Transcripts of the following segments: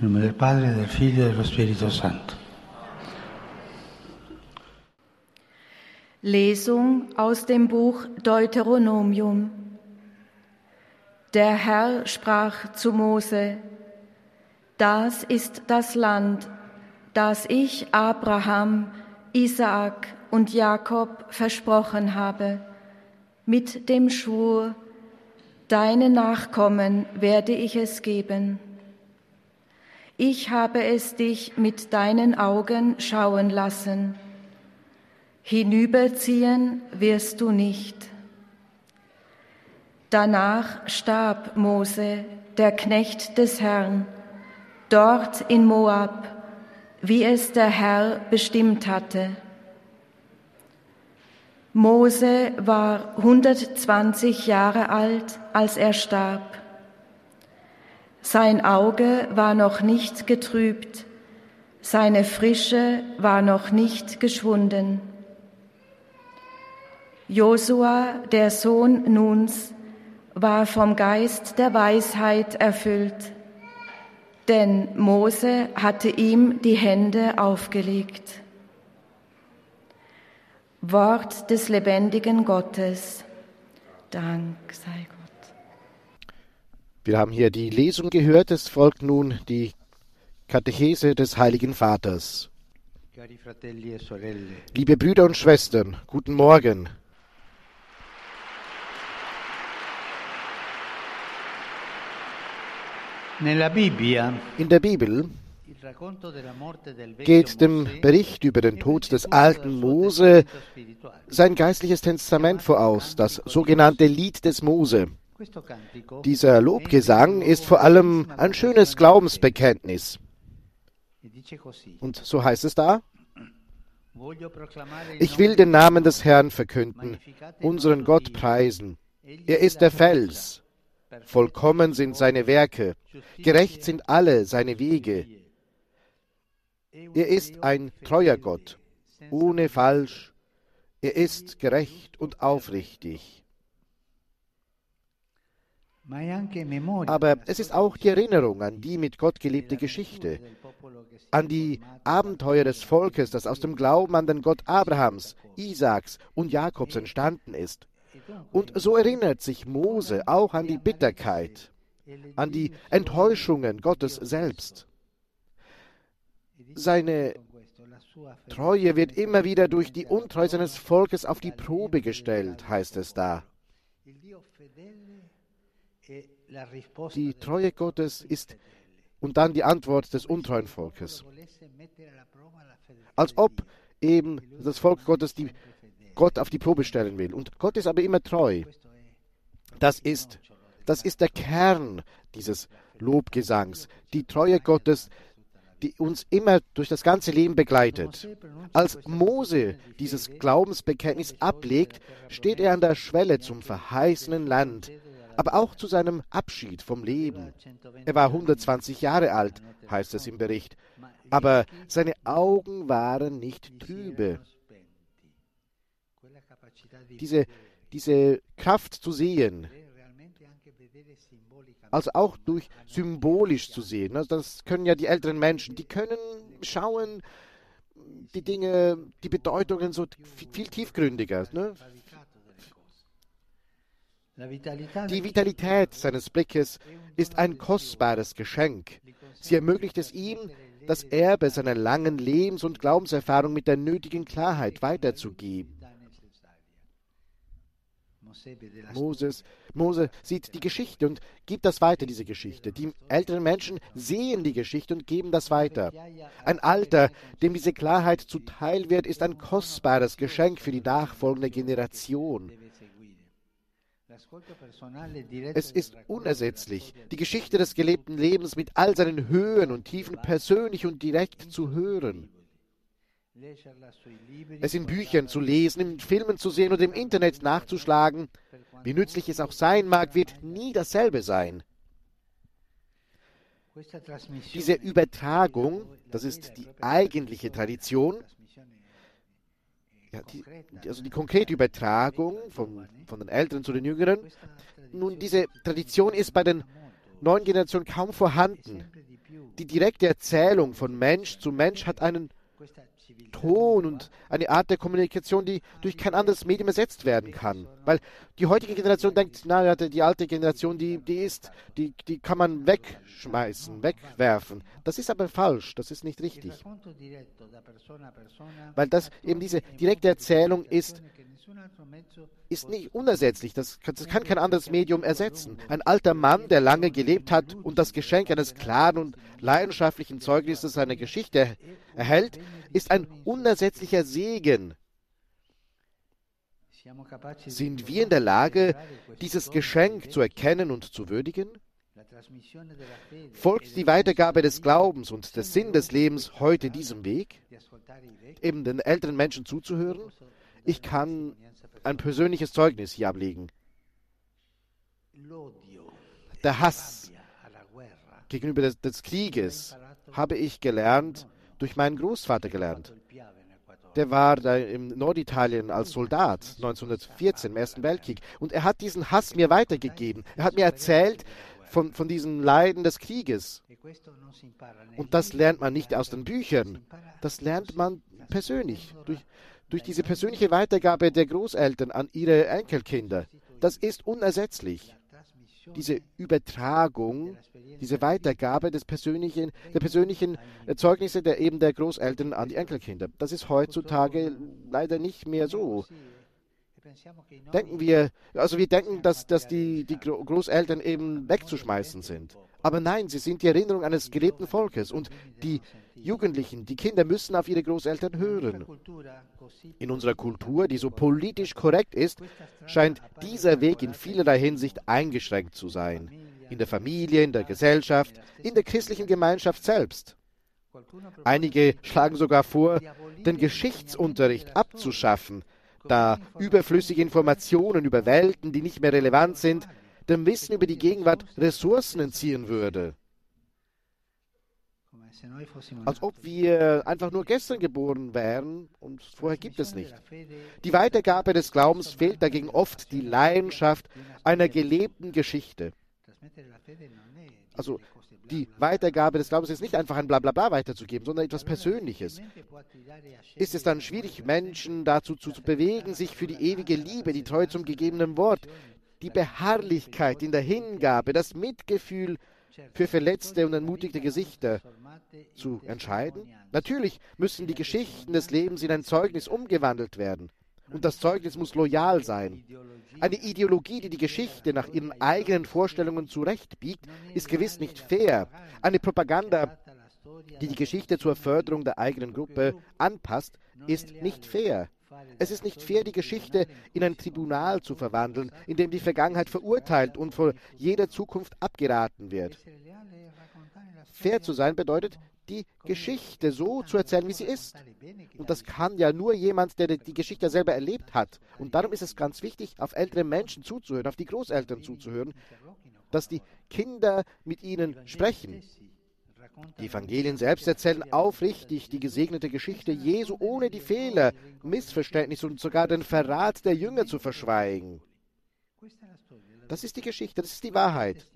In nome del Padre, del Figlio e dello Spirito Santo. Lesung aus dem Buch Deuteronomium. Der Herr sprach zu Mose, das ist das Land, das ich Abraham, Isaak und Jakob versprochen habe, mit dem Schwur, deine Nachkommen werde ich es geben. Ich habe es dich mit deinen Augen schauen lassen hinüberziehen wirst du nicht. Danach starb Mose, der Knecht des Herrn, dort in Moab, wie es der Herr bestimmt hatte. Mose war 120 Jahre alt, als er starb. Sein Auge war noch nicht getrübt, seine Frische war noch nicht geschwunden. Josua, der Sohn Nuns, war vom Geist der Weisheit erfüllt, denn Mose hatte ihm die Hände aufgelegt. Wort des lebendigen Gottes. Dank sei Gott. Wir haben hier die Lesung gehört, es folgt nun die Katechese des Heiligen Vaters. Liebe Brüder und Schwestern, guten Morgen. In der Bibel geht dem Bericht über den Tod des alten Mose sein geistliches Testament voraus, das sogenannte Lied des Mose. Dieser Lobgesang ist vor allem ein schönes Glaubensbekenntnis. Und so heißt es da, ich will den Namen des Herrn verkünden, unseren Gott preisen. Er ist der Fels, Vollkommen sind seine Werke, gerecht sind alle seine Wege. Er ist ein treuer Gott, ohne Falsch. Er ist gerecht und aufrichtig. Aber es ist auch die Erinnerung an die mit Gott gelebte Geschichte, an die Abenteuer des Volkes, das aus dem Glauben an den Gott Abrahams, Isaaks und Jakobs entstanden ist. Und so erinnert sich Mose auch an die Bitterkeit, an die Enttäuschungen Gottes selbst. Seine Treue wird immer wieder durch die Untreue seines Volkes auf die Probe gestellt, heißt es da. Die Treue Gottes ist und dann die Antwort des untreuen Volkes. Als ob eben das Volk Gottes die Gott auf die Probe stellen will. Und Gott ist aber immer treu. Das ist, das ist der Kern dieses Lobgesangs. Die Treue Gottes, die uns immer durch das ganze Leben begleitet. Als Mose dieses Glaubensbekenntnis ablegt, steht er an der Schwelle zum verheißenen Land, aber auch zu seinem Abschied vom Leben. Er war 120 Jahre alt, heißt es im Bericht, aber seine Augen waren nicht trübe diese, diese Kraft zu sehen, also auch durch symbolisch zu sehen. Also das können ja die älteren Menschen, die können schauen, die Dinge, die Bedeutungen so viel tiefgründiger. Ne? Die Vitalität seines Blickes ist ein kostbares Geschenk. Sie ermöglicht es ihm, das Erbe seiner langen Lebens- und Glaubenserfahrung mit der nötigen Klarheit weiterzugeben. Moses, Mose sieht die Geschichte und gibt das weiter, diese Geschichte. Die älteren Menschen sehen die Geschichte und geben das weiter. Ein Alter, dem diese Klarheit zuteil wird, ist ein kostbares Geschenk für die nachfolgende Generation. Es ist unersetzlich, die Geschichte des gelebten Lebens mit all seinen Höhen und Tiefen persönlich und direkt zu hören. es in Büchern zu lesen, in Filmen zu sehen und im Internet nachzuschlagen, wie nützlich es auch sein mag, wird nie dasselbe sein. Diese Übertragung, das ist die eigentliche Tradition, ja, die, also die konkrete Übertragung von, von den Älteren zu den Jüngeren. Nun, diese Tradition ist bei den neuen Generationen kaum vorhanden. die direkte Erzählung von Mensch zu Mensch hat einen Ton und eine Art der Kommunikation, die durch kein anderes Medium ersetzt werden kann. Weil die heutige Generation denkt, naja, die alte Generation, die, die ist, die, die kann man wegschmeißen, wegwerfen. Das ist aber falsch, das ist nicht richtig. Weil das eben diese direkte Erzählung ist, ist nicht unersetzlich. Das, das kann kein anderes Medium ersetzen. Ein alter Mann, der lange gelebt hat und das Geschenk eines klaren und leidenschaftlichen Zeugnisses seiner Geschichte erhält, ist ein unersetzlicher Segen. Sind wir in der Lage, dieses Geschenk zu erkennen und zu würdigen? Folgt die Weitergabe des Glaubens und des Sinn des Lebens heute diesem Weg, eben den älteren Menschen zuzuhören? Ich kann ein persönliches Zeugnis hier ablegen. Der Hass gegenüber des, des Krieges habe ich gelernt, durch meinen Großvater gelernt. Der war da im Norditalien als Soldat 1914 im Ersten Weltkrieg und er hat diesen Hass mir weitergegeben. Er hat mir erzählt von, von diesen Leiden des Krieges. Und das lernt man nicht aus den Büchern, das lernt man persönlich, durch, durch diese persönliche Weitergabe der Großeltern an ihre Enkelkinder. Das ist unersetzlich. Diese Übertragung, diese Weitergabe des persönlichen, der persönlichen Zeugnisse der eben der Großeltern an die Enkelkinder. Das ist heutzutage leider nicht mehr so. Denken wir, also wir denken, dass, dass die, die Großeltern eben wegzuschmeißen sind. Aber nein, sie sind die Erinnerung eines gelebten Volkes und die Jugendlichen, die Kinder müssen auf ihre Großeltern hören. In unserer Kultur, die so politisch korrekt ist, scheint dieser Weg in vielerlei Hinsicht eingeschränkt zu sein. In der Familie, in der Gesellschaft, in der christlichen Gemeinschaft selbst. Einige schlagen sogar vor, den Geschichtsunterricht abzuschaffen, da überflüssige Informationen über Welten, die nicht mehr relevant sind, dem Wissen über die Gegenwart Ressourcen entziehen würde. Als ob wir einfach nur gestern geboren wären und vorher gibt es nicht. Die Weitergabe des Glaubens fehlt dagegen oft die Leidenschaft einer gelebten Geschichte. Also die Weitergabe des Glaubens ist nicht einfach ein Blablabla weiterzugeben, sondern etwas Persönliches. Ist es dann schwierig, Menschen dazu zu bewegen, sich für die ewige Liebe, die Treue zum gegebenen Wort, die Beharrlichkeit in der Hingabe, das Mitgefühl für verletzte und entmutigte Gesichter zu entscheiden? Natürlich müssen die Geschichten des Lebens in ein Zeugnis umgewandelt werden. Und das Zeugnis muss loyal sein. Eine Ideologie, die die Geschichte nach ihren eigenen Vorstellungen zurechtbiegt, ist gewiss nicht fair. Eine Propaganda, die die Geschichte zur Förderung der eigenen Gruppe anpasst, ist nicht fair. Es ist nicht fair, die Geschichte in ein Tribunal zu verwandeln, in dem die Vergangenheit verurteilt und vor jeder Zukunft abgeraten wird. Fair zu sein bedeutet, die Geschichte so zu erzählen, wie sie ist. Und das kann ja nur jemand, der die Geschichte selber erlebt hat. Und darum ist es ganz wichtig, auf ältere Menschen zuzuhören, auf die Großeltern zuzuhören, dass die Kinder mit ihnen sprechen. Die Evangelien selbst erzählen aufrichtig die gesegnete Geschichte Jesu, ohne die Fehler, Missverständnisse und sogar den Verrat der Jünger zu verschweigen. Das ist die Geschichte, das ist die Wahrheit.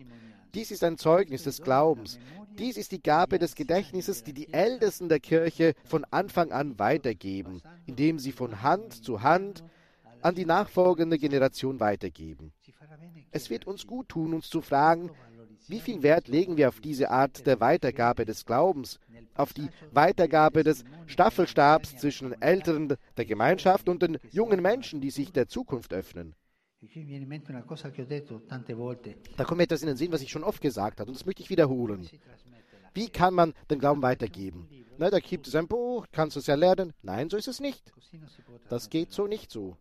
Dies ist ein Zeugnis des Glaubens. Dies ist die Gabe des Gedächtnisses, die die Ältesten der Kirche von Anfang an weitergeben, indem sie von Hand zu Hand an die nachfolgende Generation weitergeben. Es wird uns gut tun, uns zu fragen, wie viel Wert legen wir auf diese Art der Weitergabe des Glaubens, auf die Weitergabe des Staffelstabs zwischen den Älteren der Gemeinschaft und den jungen Menschen, die sich der Zukunft öffnen? Da kommt mir etwas in den Sinn, was ich schon oft gesagt habe, und das möchte ich wiederholen. Wie kann man den Glauben weitergeben? Na, da gibt es ein Buch, kannst du es ja lernen. Nein, so ist es nicht. Das geht so nicht so.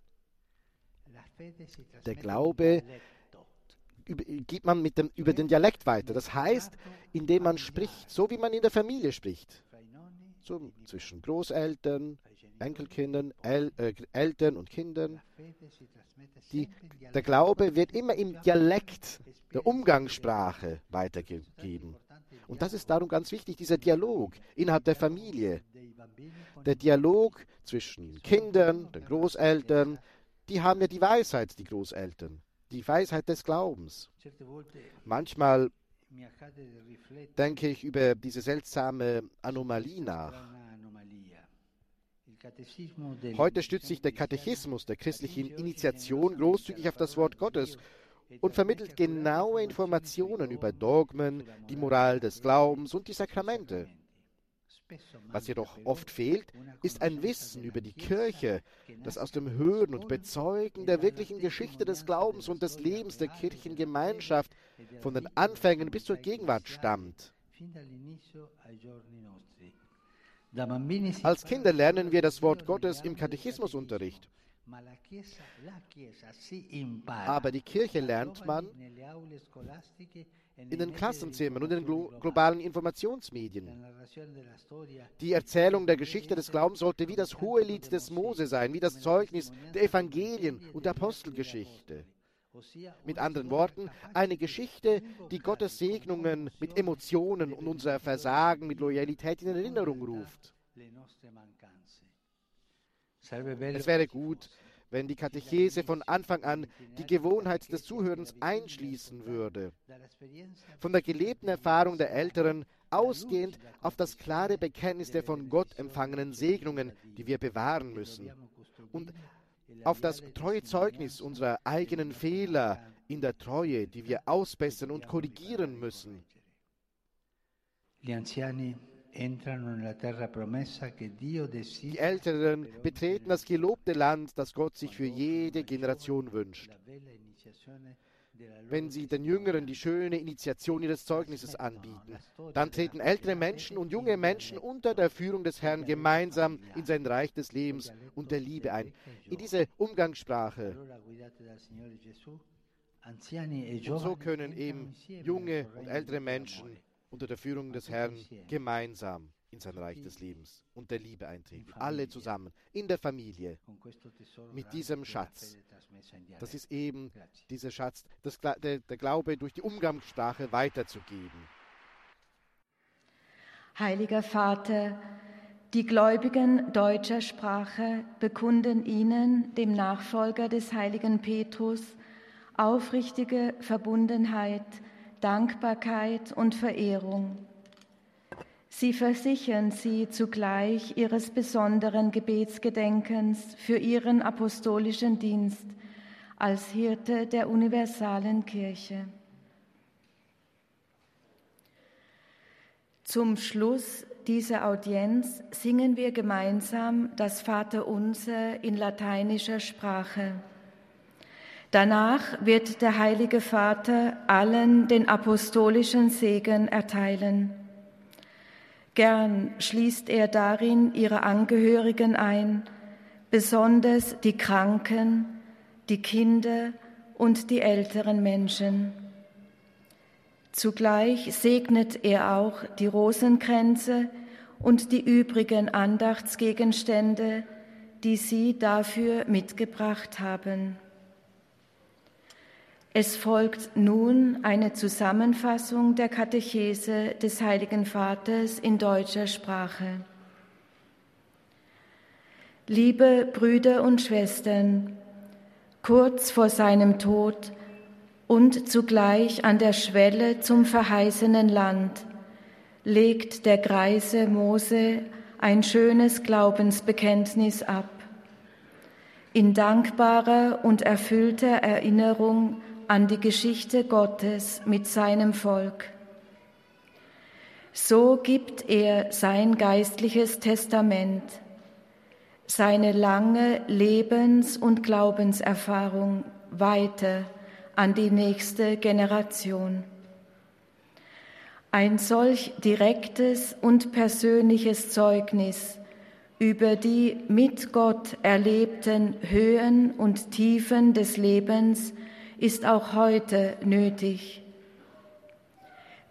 Der Glaube gibt man mit dem, über den Dialekt weiter. Das heißt, indem man spricht, so wie man in der Familie spricht. So zwischen Großeltern, Enkelkindern, El, äh, Eltern und Kindern. Die, der Glaube wird immer im Dialekt der Umgangssprache weitergegeben. Und das ist darum ganz wichtig, dieser Dialog innerhalb der Familie. Der Dialog zwischen Kindern, den Großeltern, die haben ja die Weisheit, die Großeltern, die Weisheit des Glaubens. Manchmal denke ich über diese seltsame Anomalie nach. Heute stützt sich der Katechismus der christlichen Initiation großzügig auf das Wort Gottes und vermittelt genaue Informationen über Dogmen, die Moral des Glaubens und die Sakramente. Was jedoch oft fehlt, ist ein Wissen über die Kirche, das aus dem Hören und Bezeugen der wirklichen Geschichte des Glaubens und des Lebens der Kirchengemeinschaft von den Anfängen bis zur Gegenwart stammt. Als Kinder lernen wir das Wort Gottes im Katechismusunterricht. Aber die Kirche lernt man in den Klassenzimmern und in den glo globalen Informationsmedien. Die Erzählung der Geschichte des Glaubens sollte wie das hohe Lied des Mose sein, wie das Zeugnis der Evangelien und der Apostelgeschichte. Mit anderen Worten, eine Geschichte, die Gottes Segnungen mit Emotionen und unser Versagen mit Loyalität in Erinnerung ruft. Es wäre gut, wenn die Katechese von Anfang an die Gewohnheit des Zuhörens einschließen würde. Von der gelebten Erfahrung der Älteren ausgehend auf das klare Bekenntnis der von Gott empfangenen Segnungen, die wir bewahren müssen. Und auf das treue Zeugnis unserer eigenen Fehler in der Treue, die wir ausbessern und korrigieren müssen. Die Älteren betreten das gelobte Land, das Gott sich für jede Generation wünscht. Wenn sie den Jüngeren die schöne Initiation ihres Zeugnisses anbieten, dann treten ältere Menschen und junge Menschen unter der Führung des Herrn gemeinsam in sein Reich des Lebens und der Liebe ein. In diese Umgangssprache. Und so können eben junge und ältere Menschen unter der Führung des Herrn gemeinsam in sein Reich des Lebens und der Liebe eintreten. Alle zusammen, in der Familie, mit diesem Schatz. Das ist eben dieser Schatz, das, der, der Glaube durch die Umgangssprache weiterzugeben. Heiliger Vater, die Gläubigen deutscher Sprache bekunden Ihnen, dem Nachfolger des heiligen Petrus, aufrichtige Verbundenheit, Dankbarkeit und Verehrung Sie versichern sie zugleich ihres besonderen Gebetsgedenkens für ihren apostolischen Dienst als Hirte der universalen Kirche. Zum Schluss dieser Audienz singen wir gemeinsam das Vaterunser in lateinischer Sprache. Danach wird der Heilige Vater allen den apostolischen Segen erteilen. Gern schließt er darin ihre Angehörigen ein, besonders die Kranken, die Kinder und die älteren Menschen. Zugleich segnet er auch die Rosenkränze und die übrigen Andachtsgegenstände, die sie dafür mitgebracht haben. Es folgt nun eine Zusammenfassung der Katechese des Heiligen Vaters in deutscher Sprache. Liebe Brüder und Schwestern, kurz vor seinem Tod und zugleich an der Schwelle zum verheißenen Land legt der greise Mose ein schönes Glaubensbekenntnis ab. In dankbarer und erfüllter Erinnerung an die Geschichte Gottes mit seinem Volk. So gibt er sein geistliches Testament, seine lange Lebens- und Glaubenserfahrung weiter an die nächste Generation. Ein solch direktes und persönliches Zeugnis über die mit Gott erlebten Höhen und Tiefen des Lebens ist auch heute nötig.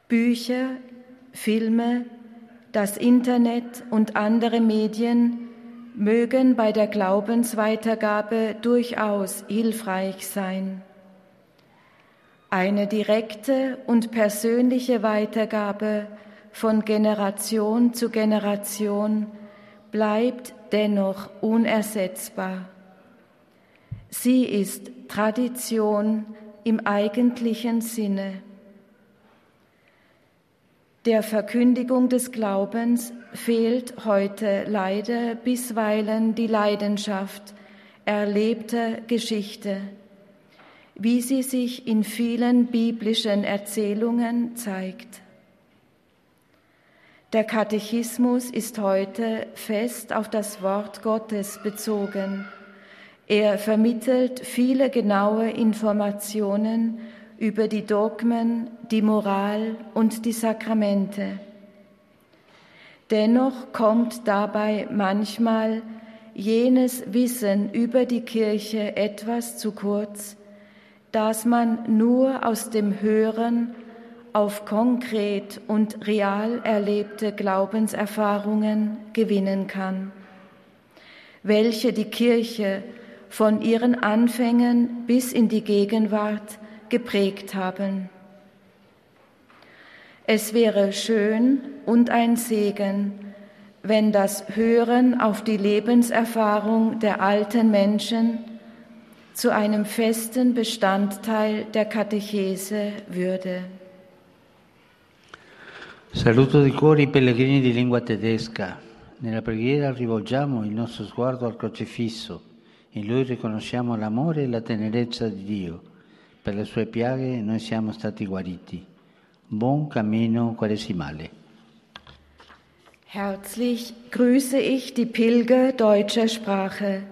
Bücher, Filme, das Internet und andere Medien mögen bei der Glaubensweitergabe durchaus hilfreich sein. Eine direkte und persönliche Weitergabe von Generation zu Generation bleibt dennoch unersetzbar. Sie ist Tradition im eigentlichen Sinne. Der Verkündigung des Glaubens fehlt heute leider bisweilen die Leidenschaft erlebter Geschichte, wie sie sich in vielen biblischen Erzählungen zeigt. Der Katechismus ist heute fest auf das Wort Gottes bezogen. Er vermittelt viele genaue Informationen über die Dogmen, die Moral und die Sakramente. Dennoch kommt dabei manchmal jenes Wissen über die Kirche etwas zu kurz, das man nur aus dem Hören auf konkret und real erlebte Glaubenserfahrungen gewinnen kann, welche die Kirche von ihren Anfängen bis in die Gegenwart geprägt haben. Es wäre schön und ein Segen, wenn das Hören auf die Lebenserfahrung der alten Menschen zu einem festen Bestandteil der Katechese würde. Saluto di cuore i pellegrini di lingua tedesca. Nella preghiera rivolgiamo il nostro sguardo al crocifisso. In lui riconosciamo l'amore e la tenerezza di Dio. Per le sue piaghe noi siamo stati guariti. Buon cammino quaresimale. Herzlich grüße ich die Pilger deutscher Sprache.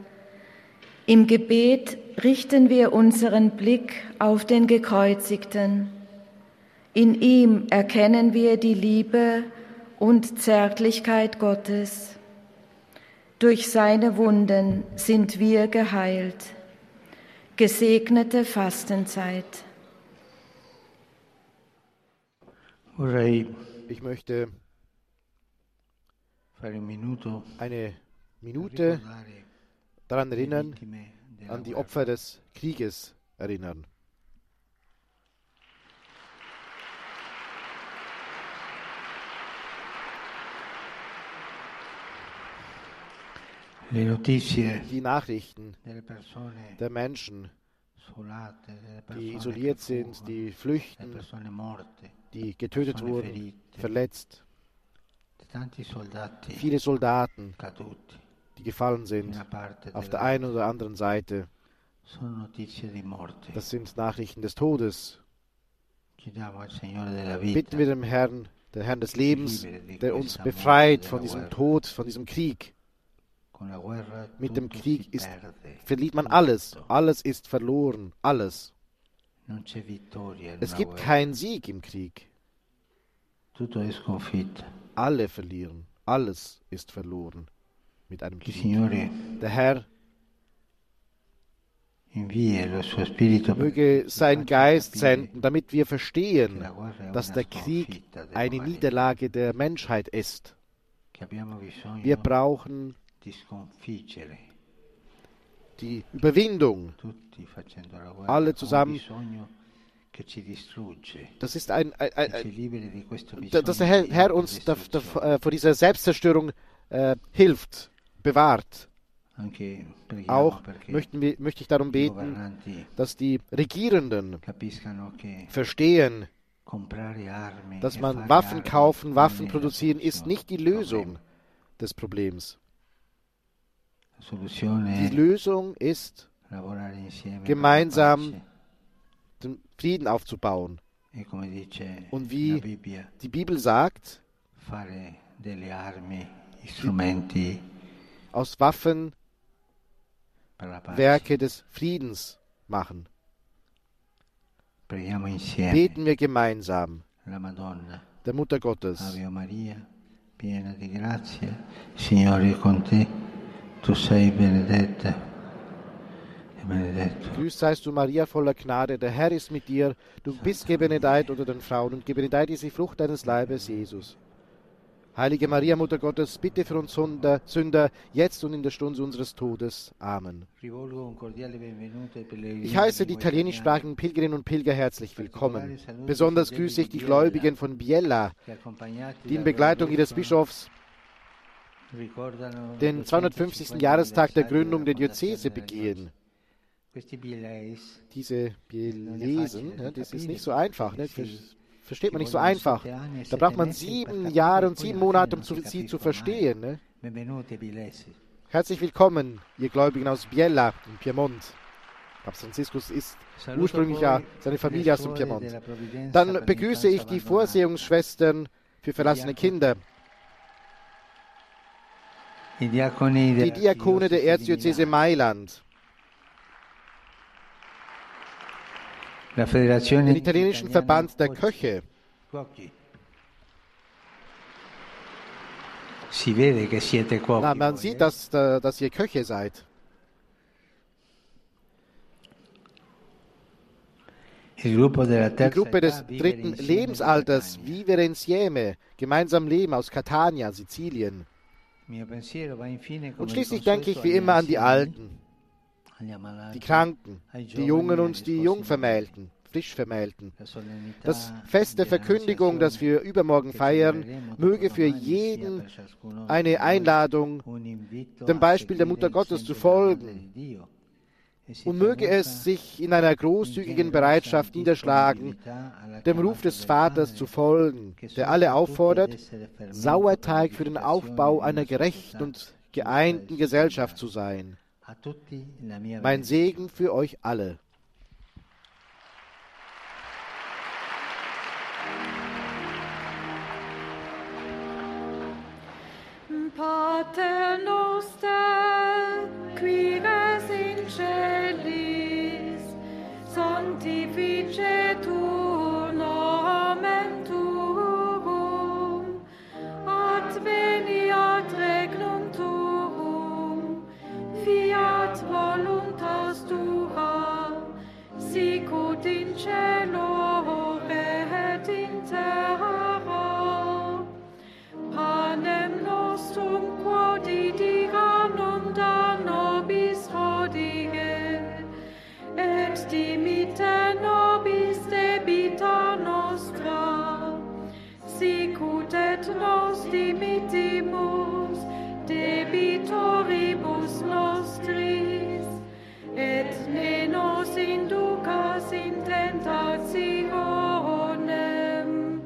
Im Gebet richten wir unseren Blick auf den Gekreuzigten. In ihm erkennen wir die Liebe und Zärtlichkeit Gottes. Durch seine Wunden sind wir geheilt. Gesegnete Fastenzeit. Ich möchte eine Minute daran erinnern, an die Opfer des Krieges erinnern. Die Nachrichten der Menschen, die isoliert sind, die flüchten, die getötet wurden, verletzt, viele Soldaten, die gefallen sind, auf der einen oder anderen Seite. Das sind Nachrichten des Todes. Bitten wir dem Herrn, den Herrn des Lebens, der uns befreit von diesem Tod, von diesem Krieg. Mit dem Krieg ist, verliert man alles. Alles ist verloren. Alles. Es gibt keinen Sieg im Krieg. Alle verlieren. Alles ist verloren mit einem Krieg. Der Herr möge sein Geist senden, damit wir verstehen, dass der Krieg eine Niederlage der Menschheit ist. Wir brauchen die Überwindung. Alle zusammen. Das ist ein, ein, ein, ein dass der Herr, Herr uns da, da, äh, vor dieser Selbstzerstörung äh, hilft, bewahrt. Auch möchten wir, möchte ich darum beten, dass die Regierenden verstehen, dass man Waffen kaufen, Waffen produzieren, ist nicht die Lösung des Problems. Die Lösung ist, gemeinsam den Frieden aufzubauen. Und wie die Bibel sagt, aus Waffen Werke des Friedens machen. Beten wir gemeinsam der Mutter Gottes. Ave Maria, piena di grazia, Signore con te. Tu sei benedetta. Grüß seist du, Maria, voller Gnade. Der Herr ist mit dir. Du bist gebenedeit unter den Frauen und gebenedeit ist die Frucht deines Leibes, Jesus. Heilige Maria, Mutter Gottes, bitte für uns Sünder, jetzt und in der Stunde unseres Todes. Amen. Ich heiße die italienischsprachigen Pilgerinnen und Pilger herzlich willkommen. Besonders grüße ich die Gläubigen von Biella, die in Begleitung ihres Bischofs den 250. Jahrestag der Gründung der Diözese begehen. Diese Bielesen, ja, das ist nicht so einfach, ne? versteht man nicht so einfach. Da braucht man sieben Jahre und sieben Monate, um sie zu verstehen. Ne? Herzlich willkommen, ihr Gläubigen aus Biella im Piemont. Papst Franziskus ist ursprünglich ja seine Familie aus dem Piemont. Dann begrüße ich die Vorsehungsschwestern für verlassene Kinder. Die Diakone der Erzdiözese Mailand. Den italienischen Verband der Köche. Na, man sieht, dass, dass ihr Köche seid. Die Gruppe des dritten Lebensalters Vivere Insieme, gemeinsam leben aus Catania, Sizilien. Und schließlich denke ich wie immer an die Alten, die Kranken, die Jungen und die Jungvermählten, Frischvermählten. Das Fest der Verkündigung, das wir übermorgen feiern, möge für jeden eine Einladung, dem Beispiel der Mutter Gottes zu folgen und möge es sich in einer großzügigen Bereitschaft niederschlagen, dem Ruf des Vaters zu folgen, der alle auffordert, Sauerteig für den Aufbau einer gerechten und geeinten Gesellschaft zu sein. Mein Segen für euch alle. Pater noster, qui celis, sanctificetur nomen tuum, adveniat regnum tuum, fiat voluntas tua, sicut in nos dimittimus debitoribus nostris, et ne nos inducas in tentationem,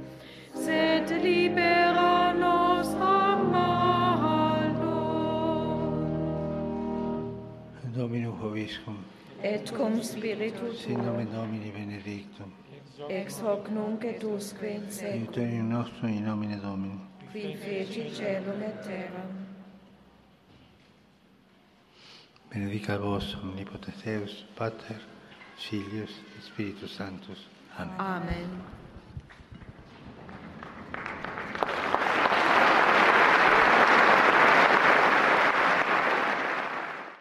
sed libera nos a malo. Domino Hoviscum, Et cum spiritu sin nomen Domini benedictum, ex hoc nunc et usque in seculum, aiuterium nostrum in nomine Domini. Qui feci celum et terram. Benedica vos omnipotens Deus, Pater, Filius et Spiritus Sanctus. Amen. Amen.